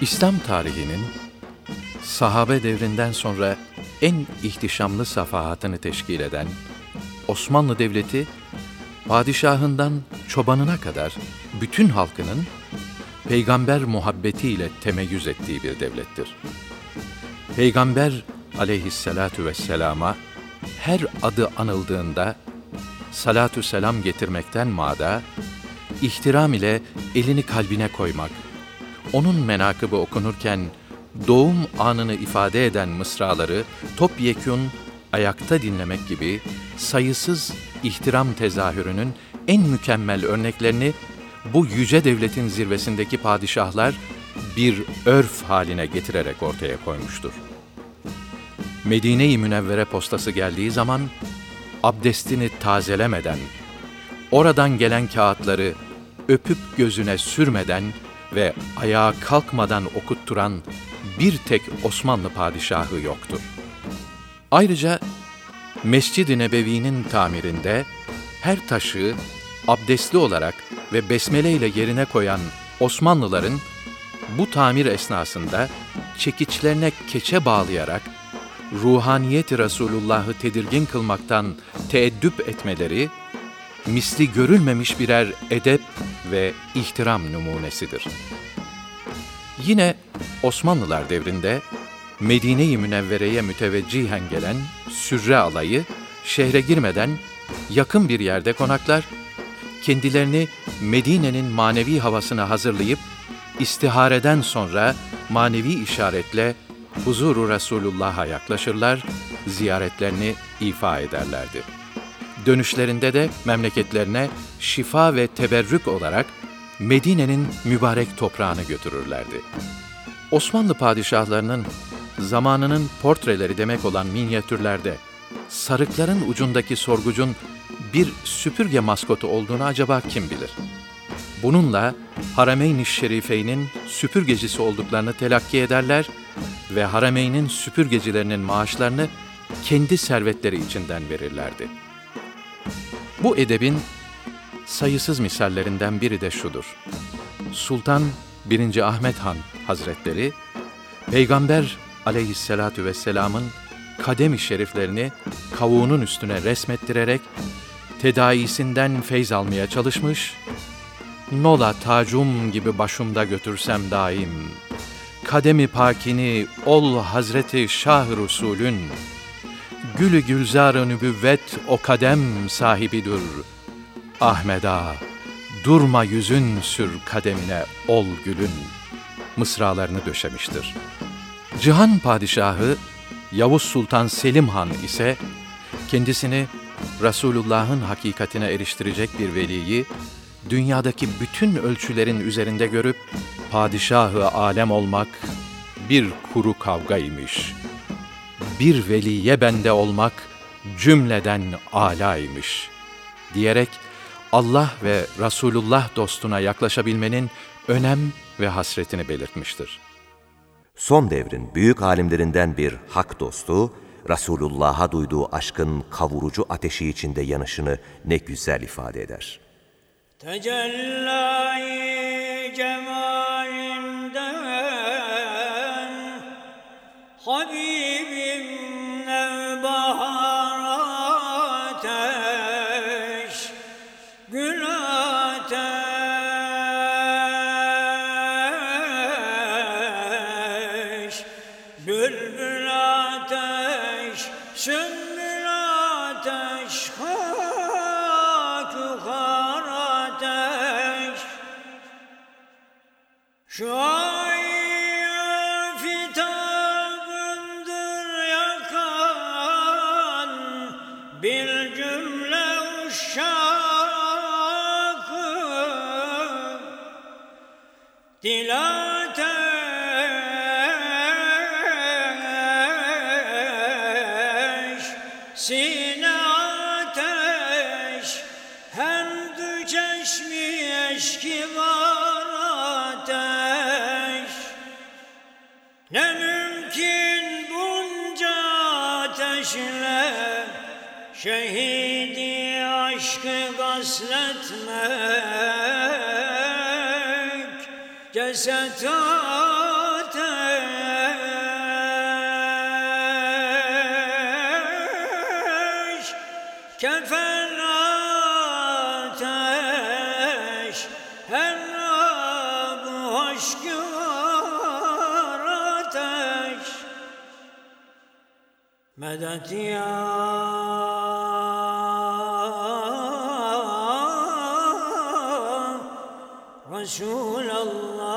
İslam tarihinin sahabe devrinden sonra en ihtişamlı safahatını teşkil eden Osmanlı Devleti, padişahından çobanına kadar bütün halkının peygamber muhabbetiyle temeyyüz ettiği bir devlettir. Peygamber aleyhissalatu vesselama her adı anıldığında salatü selam getirmekten mada, ihtiram ile elini kalbine koymak, onun menakıbı okunurken doğum anını ifade eden mısraları topyekun ayakta dinlemek gibi sayısız ihtiram tezahürünün en mükemmel örneklerini bu yüce devletin zirvesindeki padişahlar bir örf haline getirerek ortaya koymuştur. Medine-i Münevvere postası geldiği zaman abdestini tazelemeden, oradan gelen kağıtları öpüp gözüne sürmeden ve ayağa kalkmadan okutturan bir tek Osmanlı padişahı yoktur. Ayrıca Mescid-i Nebevi'nin tamirinde her taşı abdestli olarak ve besmele ile yerine koyan Osmanlıların bu tamir esnasında çekiçlerine keçe bağlayarak ruhaniyet Resulullah'ı tedirgin kılmaktan teeddüp etmeleri, misli görülmemiş birer edep ve ihtiram numunesidir. Yine Osmanlılar devrinde Medine-i Münevvere'ye müteveccihen gelen sürre alayı şehre girmeden yakın bir yerde konaklar, kendilerini Medine'nin manevi havasına hazırlayıp istihareden sonra manevi işaretle huzuru Resulullah'a yaklaşırlar, ziyaretlerini ifa ederlerdi. Dönüşlerinde de memleketlerine şifa ve teberrük olarak Medine'nin mübarek toprağını götürürlerdi. Osmanlı padişahlarının zamanının portreleri demek olan minyatürlerde sarıkların ucundaki sorgucun bir süpürge maskotu olduğunu acaba kim bilir? Bununla Harameyn-i Şerifeyn'in süpürgecisi olduklarını telakki ederler ve Harameyn'in süpürgecilerinin maaşlarını kendi servetleri içinden verirlerdi. Bu edebin sayısız misallerinden biri de şudur. Sultan 1. Ahmet Han Hazretleri, Peygamber aleyhissalatu vesselamın kademi şeriflerini kavuğunun üstüne resmettirerek tedaisinden feyz almaya çalışmış, Nola tacum gibi başımda götürsem daim, kademi pakini ol Hazreti Şah Resulün, gülü gülzar-ı nübüvvet o kadem sahibidir. Ahmeda, durma yüzün sür kademine ol gülün, mısralarını döşemiştir. Cihan Padişahı Yavuz Sultan Selim Han ise kendisini Resulullah'ın hakikatine eriştirecek bir veliyi dünyadaki bütün ölçülerin üzerinde görüp padişahı alem olmak bir kuru kavgaymış. Bir veliye bende olmak cümleden alaymış diyerek Allah ve Resulullah dostuna yaklaşabilmenin önem ve hasretini belirtmiştir. Son devrin büyük alimlerinden bir hak dostu, Resulullah'a duyduğu aşkın kavurucu ateşi içinde yanışını ne güzel ifade eder. Tecellayı cemalinden Sümbül ateş Hak yuhar ateş Şu ayı fitabındır yakan sine ateş, hem dü çeşmi eşki var ateş. Ne mümkün bunca ateşle şehidi aşkı gasletmek ceset kefen ateş Her bu var ateş. Medet ya Resulallah